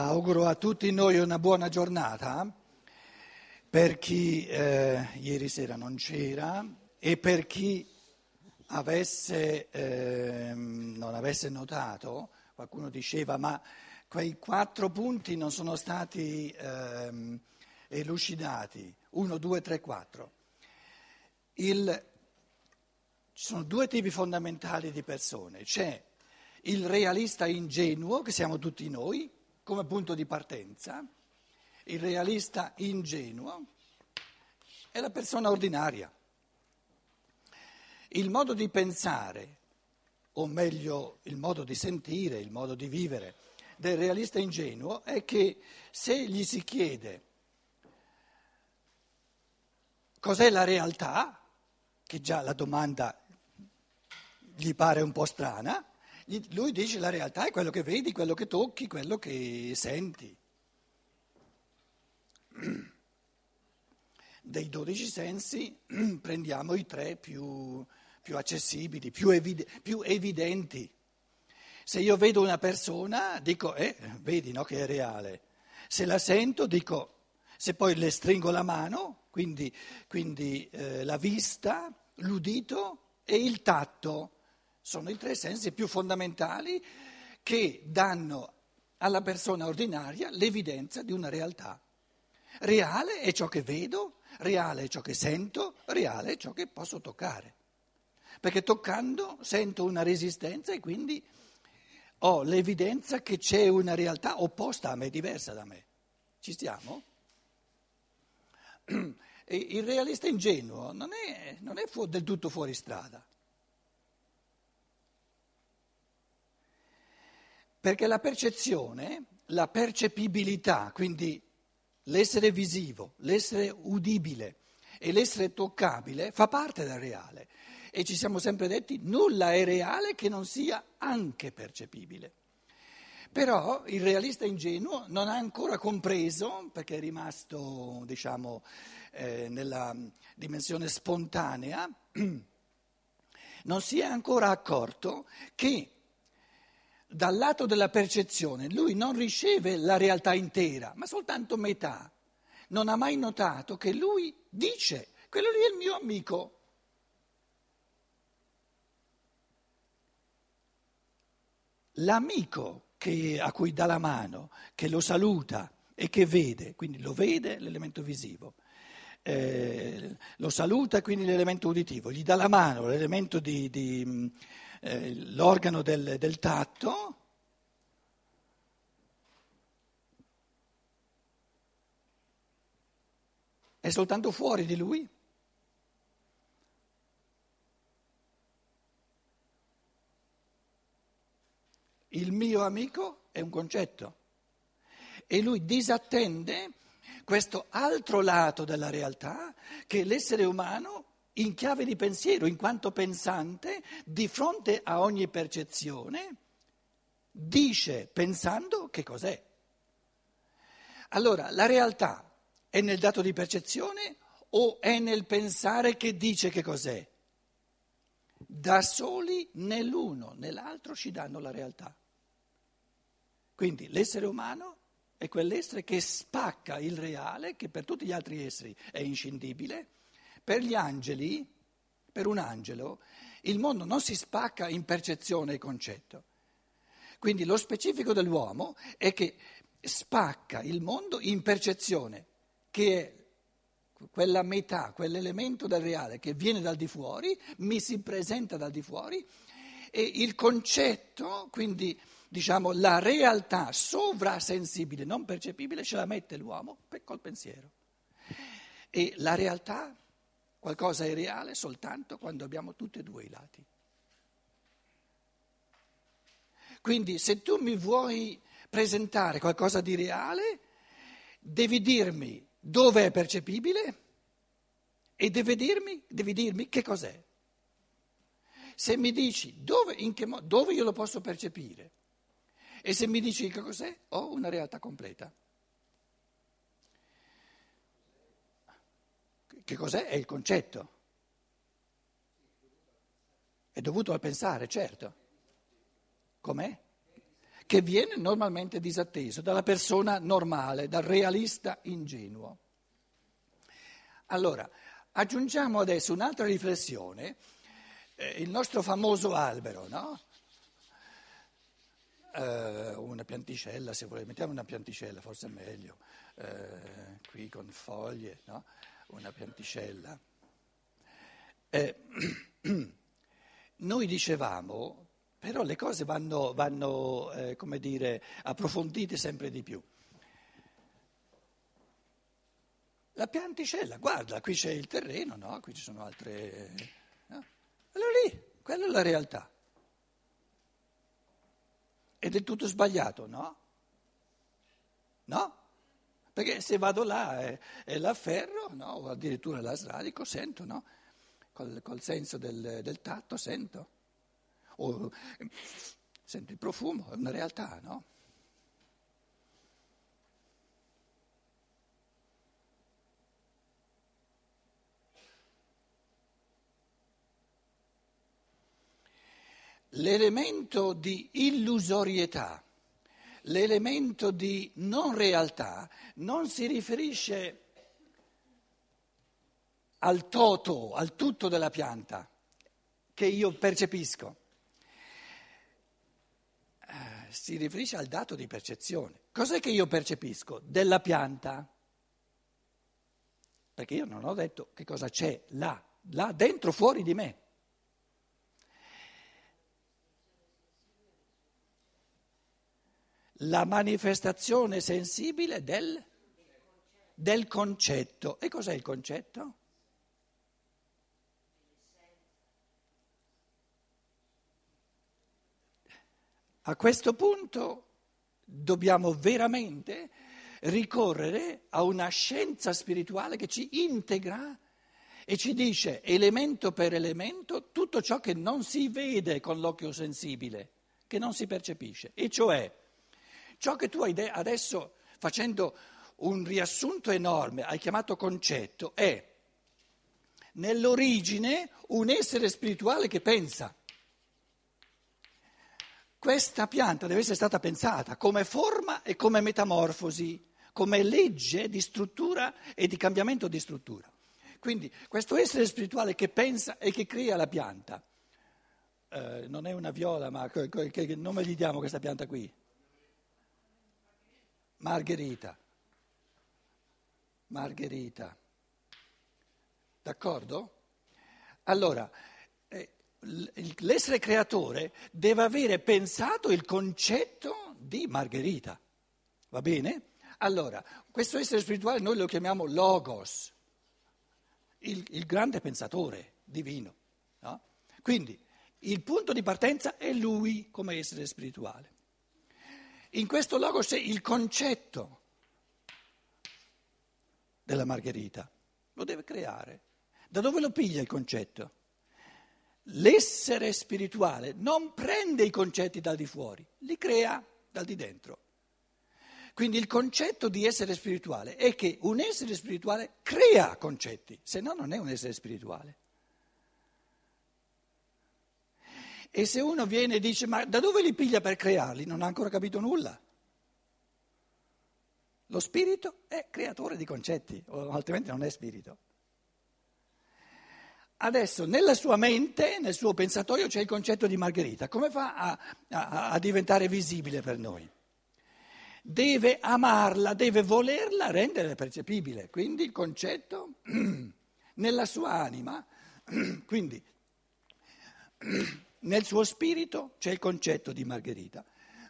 Auguro a tutti noi una buona giornata. Per chi eh, ieri sera non c'era e per chi avesse, eh, non avesse notato, qualcuno diceva ma quei quattro punti non sono stati eh, elucidati, uno, due, tre, quattro. Il, ci sono due tipi fondamentali di persone, c'è il realista ingenuo, che siamo tutti noi, come punto di partenza, il realista ingenuo è la persona ordinaria. Il modo di pensare, o meglio il modo di sentire, il modo di vivere del realista ingenuo è che se gli si chiede cos'è la realtà, che già la domanda gli pare un po' strana, lui dice la realtà è quello che vedi, quello che tocchi, quello che senti. Dei dodici sensi prendiamo i tre più, più accessibili, più, evide, più, evidenti. Se io vedo una persona, dico, eh, vedi no, che è reale. Se la sento, dico, se poi le stringo la mano, quindi, quindi eh, la vista, l'udito e il tatto sono i tre sensi più fondamentali che danno alla persona ordinaria l'evidenza di una realtà. Reale è ciò che vedo, reale è ciò che sento, reale è ciò che posso toccare. Perché toccando sento una resistenza e quindi ho l'evidenza che c'è una realtà opposta a me, diversa da me. Ci stiamo? Il realista ingenuo non è, non è del tutto fuori strada. Perché la percezione, la percepibilità, quindi l'essere visivo, l'essere udibile e l'essere toccabile fa parte del reale. E ci siamo sempre detti nulla è reale che non sia anche percepibile. Però il realista ingenuo non ha ancora compreso, perché è rimasto diciamo, eh, nella dimensione spontanea, non si è ancora accorto che dal lato della percezione lui non riceve la realtà intera, ma soltanto metà. Non ha mai notato che lui dice, quello lì è il mio amico. L'amico che, a cui dà la mano, che lo saluta e che vede, quindi lo vede l'elemento visivo, eh, lo saluta quindi l'elemento uditivo, gli dà la mano, l'elemento di, di eh, l'organo del, del tatto, è soltanto fuori di lui. Il mio amico è un concetto e lui disattende questo altro lato della realtà che l'essere umano in chiave di pensiero, in quanto pensante, di fronte a ogni percezione, dice pensando che cos'è. Allora, la realtà è nel dato di percezione o è nel pensare che dice che cos'è? Da soli né l'uno né l'altro ci danno la realtà. Quindi l'essere umano è quell'essere che spacca il reale, che per tutti gli altri esseri è inscindibile, per gli angeli, per un angelo, il mondo non si spacca in percezione e concetto. Quindi lo specifico dell'uomo è che spacca il mondo in percezione, che è quella metà, quell'elemento del reale che viene dal di fuori, mi si presenta dal di fuori, e il concetto, quindi diciamo la realtà sovrasensibile, non percepibile, ce la mette l'uomo col pensiero. E la realtà Qualcosa è reale soltanto quando abbiamo tutti e due i lati. Quindi se tu mi vuoi presentare qualcosa di reale, devi dirmi dove è percepibile e devi dirmi, devi dirmi che cos'è. Se mi dici dove, mo- dove io lo posso percepire e se mi dici che cos'è, ho una realtà completa. Che cos'è? È il concetto. È dovuto al pensare, certo. Com'è? che viene normalmente disatteso dalla persona normale, dal realista ingenuo. Allora, aggiungiamo adesso un'altra riflessione, eh, il nostro famoso albero, no? Eh, una pianticella, se volete, mettiamo una pianticella, forse è meglio, eh, qui con foglie, no? una pianticella. Eh, noi dicevamo, però le cose vanno, vanno eh, come dire, approfondite sempre di più. La pianticella, guarda, qui c'è il terreno, no? qui ci sono altre... No? Allora lì, quella è la realtà. È del tutto sbagliato, no? No? Perché se vado là e, e l'afferro, no? o addirittura la sradico, sento, no? Col, col senso del, del, tatto sento. O, sento il profumo, è una realtà, no? L'elemento di illusorietà, l'elemento di non realtà non si riferisce al toto, al tutto della pianta che io percepisco, eh, si riferisce al dato di percezione. Cos'è che io percepisco della pianta? Perché io non ho detto che cosa c'è là, là dentro, fuori di me. La manifestazione sensibile del, del concetto. E cos'è il concetto? A questo punto dobbiamo veramente ricorrere a una scienza spirituale che ci integra e ci dice elemento per elemento tutto ciò che non si vede con l'occhio sensibile, che non si percepisce, e cioè Ciò che tu adesso, facendo un riassunto enorme, hai chiamato concetto, è nell'origine un essere spirituale che pensa. Questa pianta deve essere stata pensata come forma e come metamorfosi, come legge di struttura e di cambiamento di struttura. Quindi questo essere spirituale che pensa e che crea la pianta, eh, non è una viola, ma che, che nome gli diamo questa pianta qui? Margherita. Margherita. D'accordo? Allora, eh, l'essere creatore deve avere pensato il concetto di Margherita. Va bene? Allora, questo essere spirituale noi lo chiamiamo Logos, il, il grande pensatore divino. No? Quindi il punto di partenza è lui come essere spirituale. In questo logo c'è il concetto della Margherita, lo deve creare. Da dove lo piglia il concetto? L'essere spirituale non prende i concetti dal di fuori, li crea dal di dentro. Quindi il concetto di essere spirituale è che un essere spirituale crea concetti, se no non è un essere spirituale. E se uno viene e dice ma da dove li piglia per crearli? Non ha ancora capito nulla. Lo spirito è creatore di concetti, altrimenti non è spirito. Adesso nella sua mente, nel suo pensatoio c'è il concetto di Margherita. Come fa a, a, a diventare visibile per noi? Deve amarla, deve volerla rendere percepibile. Quindi il concetto nella sua anima, quindi nel suo spirito c'è il concetto di Margherita,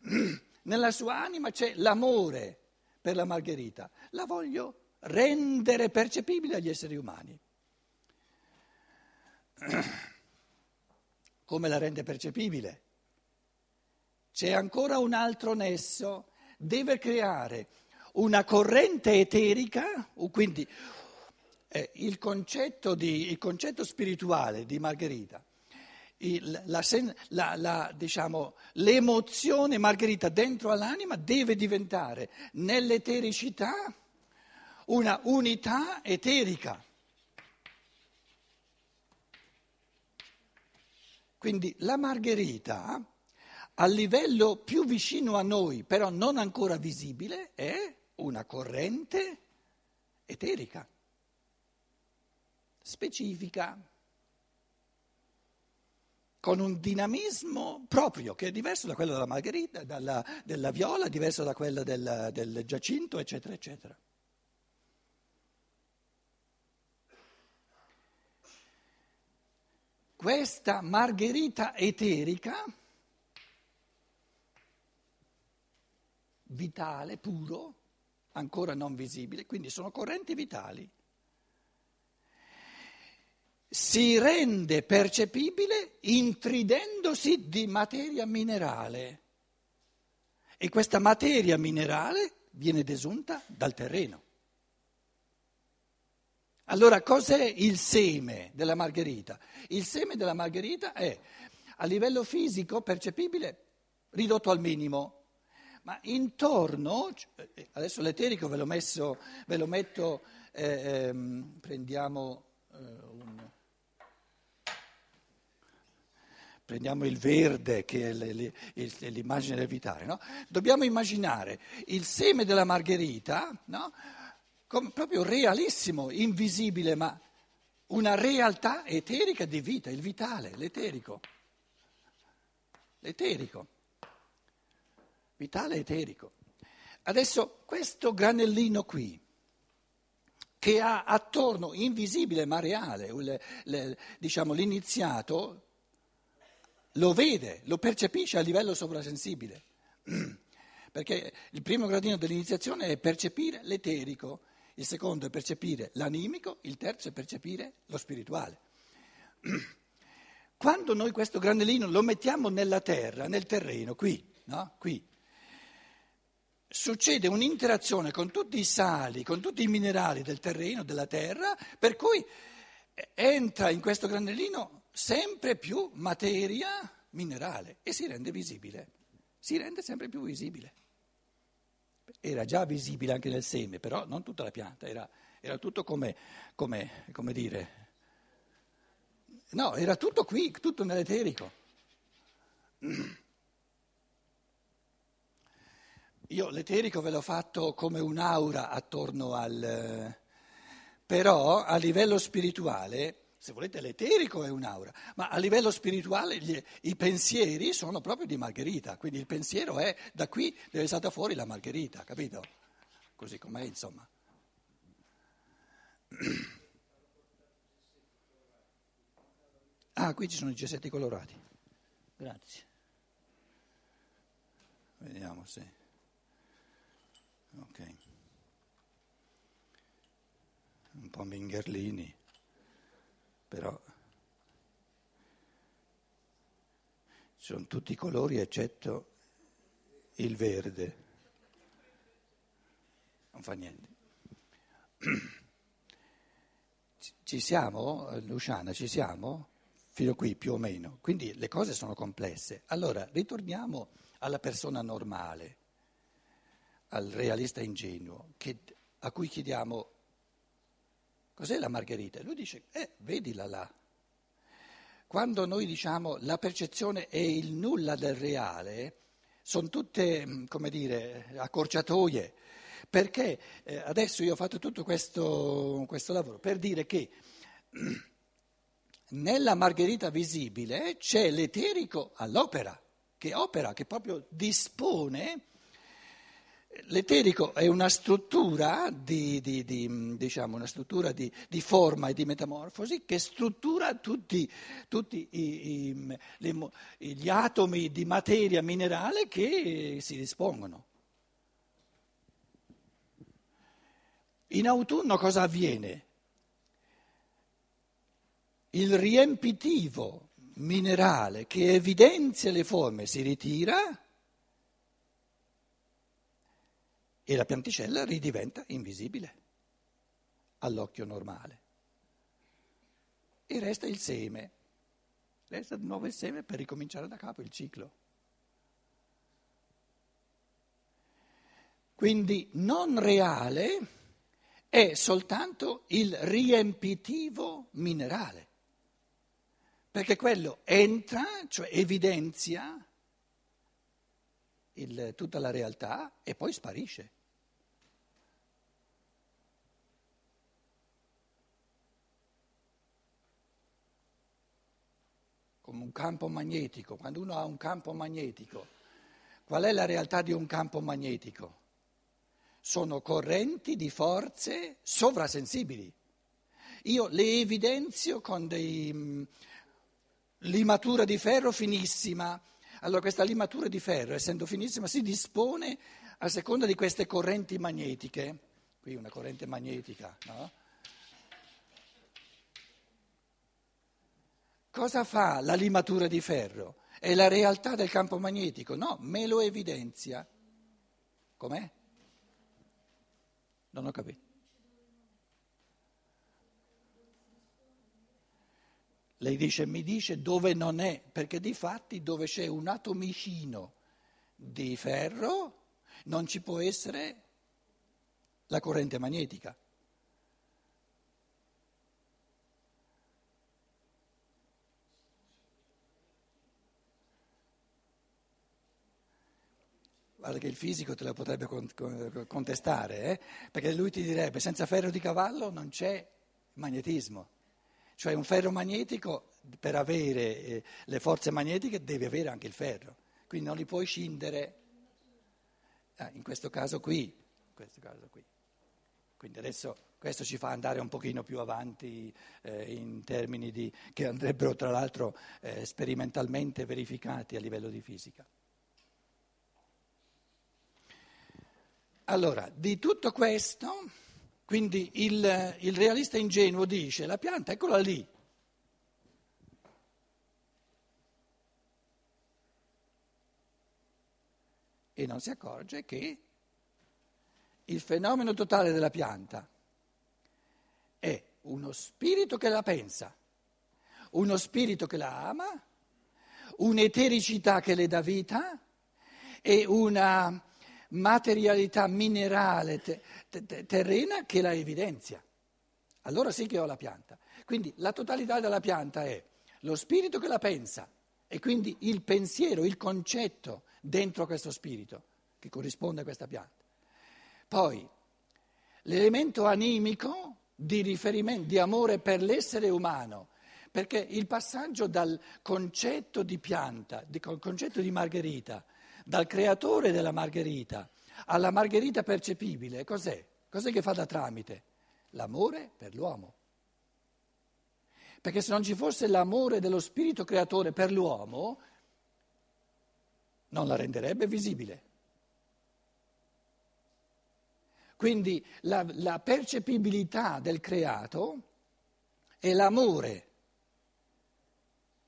nella sua anima c'è l'amore per la Margherita, la voglio rendere percepibile agli esseri umani. Come la rende percepibile? C'è ancora un altro nesso, deve creare una corrente eterica, quindi eh, il, concetto di, il concetto spirituale di Margherita la, la, la, diciamo, l'emozione margherita dentro all'anima deve diventare nell'etericità una unità eterica. Quindi la margherita a livello più vicino a noi, però non ancora visibile, è una corrente eterica, specifica, con un dinamismo proprio che è diverso da quello della margherita, dalla, della viola, diverso da quello del, del giacinto, eccetera, eccetera. Questa margherita eterica vitale, puro, ancora non visibile, quindi sono correnti vitali. Si rende percepibile intridendosi di materia minerale e questa materia minerale viene desunta dal terreno. Allora cos'è il seme della margherita? Il seme della margherita è a livello fisico percepibile ridotto al minimo, ma intorno, adesso l'eterico ve l'ho, messo, ve lo metto, eh, ehm, prendiamo, eh, un, prendiamo, il verde che è l'immagine del vitale, no? dobbiamo immaginare il seme della margherita no? come proprio realissimo, invisibile, ma una realtà eterica di vita, il vitale, l'eterico. L'eterico vitale eterico. Adesso questo granellino qui, che ha attorno, invisibile ma reale, le, le, diciamo l'iniziato, lo vede, lo percepisce a livello sovrasensibile. Perché il primo gradino dell'iniziazione è percepire l'eterico, il secondo è percepire l'animico, il terzo è percepire lo spirituale. Quando noi questo granellino lo mettiamo nella terra, nel terreno, qui, no? qui succede un'interazione con tutti i sali, con tutti i minerali del terreno, della terra, per cui entra in questo granellino sempre più materia minerale e si rende visibile, si rende sempre più visibile. Era già visibile anche nel seme, però non tutta la pianta, era, era tutto come, come, come dire, no, era tutto qui, tutto nell'eterico. Io l'eterico ve l'ho fatto come un'aura attorno al... però a livello spirituale, se volete l'eterico è un'aura, ma a livello spirituale gli, i pensieri sono proprio di Margherita, quindi il pensiero è da qui deve saltare fuori la Margherita, capito? Così com'è insomma. Ah, qui ci sono i gessetti colorati. Grazie. Vediamo se... Ok. Un po' mingherlini, però ci sono tutti i colori eccetto il verde. Non fa niente. Ci siamo, Luciana, ci siamo? Fino qui più o meno. Quindi le cose sono complesse. Allora, ritorniamo alla persona normale al realista ingenuo che, a cui chiediamo cos'è la margherita? Lui dice, eh, vedila là. Quando noi diciamo la percezione è il nulla del reale, sono tutte, mm, come dire, accorciatoie, perché eh, adesso io ho fatto tutto questo, questo lavoro per dire che nella margherita visibile c'è l'eterico all'opera, che opera, che proprio dispone L'eterico è una struttura, di, di, di, diciamo, una struttura di, forma e di metamorfosi che struttura tutti, tutti i, i, le, gli atomi di materia minerale che si dispongono. In autunno cosa avviene? Il riempitivo minerale che evidenzia le forme si ritira e la pianticella ridiventa invisibile all'occhio normale. E resta il seme, resta di nuovo il seme per ricominciare da capo il ciclo. Quindi non reale è soltanto il riempitivo minerale, perché quello entra, cioè evidenzia il, tutta la realtà e poi sparisce. Come un campo magnetico, quando uno ha un campo magnetico, qual è la realtà di un campo magnetico? Sono correnti di forze sovrasensibili. Io le evidenzio con dei mm, limatura di ferro finissima. Allora questa limatura di ferro, essendo finissima, si dispone a seconda di queste correnti magnetiche. Qui una corrente magnetica, no? Cosa fa la limatura di ferro? È la realtà del campo magnetico? No, me lo evidenzia. Com'è? Non ho capito. Lei dice, mi dice dove non è, perché di fatti dove c'è un atomicino di ferro non ci può essere la corrente magnetica. Guarda che il fisico te lo potrebbe contestare, eh? perché lui ti direbbe senza ferro di cavallo non c'è magnetismo. Cioè un ferro magnetico, per avere eh, le forze magnetiche, deve avere anche il ferro, quindi non li puoi scindere. Ah, in questo caso qui, in questo caso qui. Quindi adesso questo ci fa andare un pochino più avanti eh, in termini di, che andrebbero tra l'altro eh, sperimentalmente verificati a livello di fisica. Allora, di tutto questo quindi il, il realista ingenuo dice la pianta eccola lì. E non si accorge che il fenomeno totale della pianta è uno spirito che la pensa, uno spirito che la ama, un'etericità che le dà vita e una materialità minerale te, te, terrena che la evidenzia. Allora sì che ho la pianta. Quindi la totalità della pianta è lo spirito che la pensa e quindi il pensiero, il concetto dentro questo spirito che corrisponde a questa pianta. Poi l'elemento animico di riferimento, di amore per l'essere umano, perché il passaggio dal concetto di pianta, dal concetto di margherita, dal creatore della margherita alla margherita percepibile, cos'è? Cos'è che fa da tramite? L'amore per l'uomo. Perché se non ci fosse l'amore dello spirito creatore per l'uomo, non la renderebbe visibile. Quindi la, la percepibilità del creato è l'amore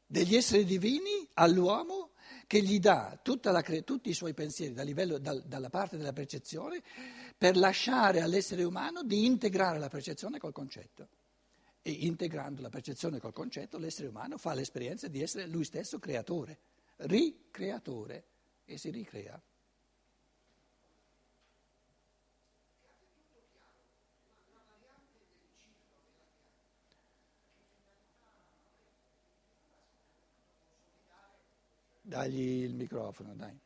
degli esseri divini all'uomo che gli dà la, tutti i suoi pensieri da livello, dal, dalla parte della percezione per lasciare all'essere umano di integrare la percezione col concetto. E integrando la percezione col concetto, l'essere umano fa l'esperienza di essere lui stesso creatore, ricreatore e si ricrea. Dagli il microfono, dai.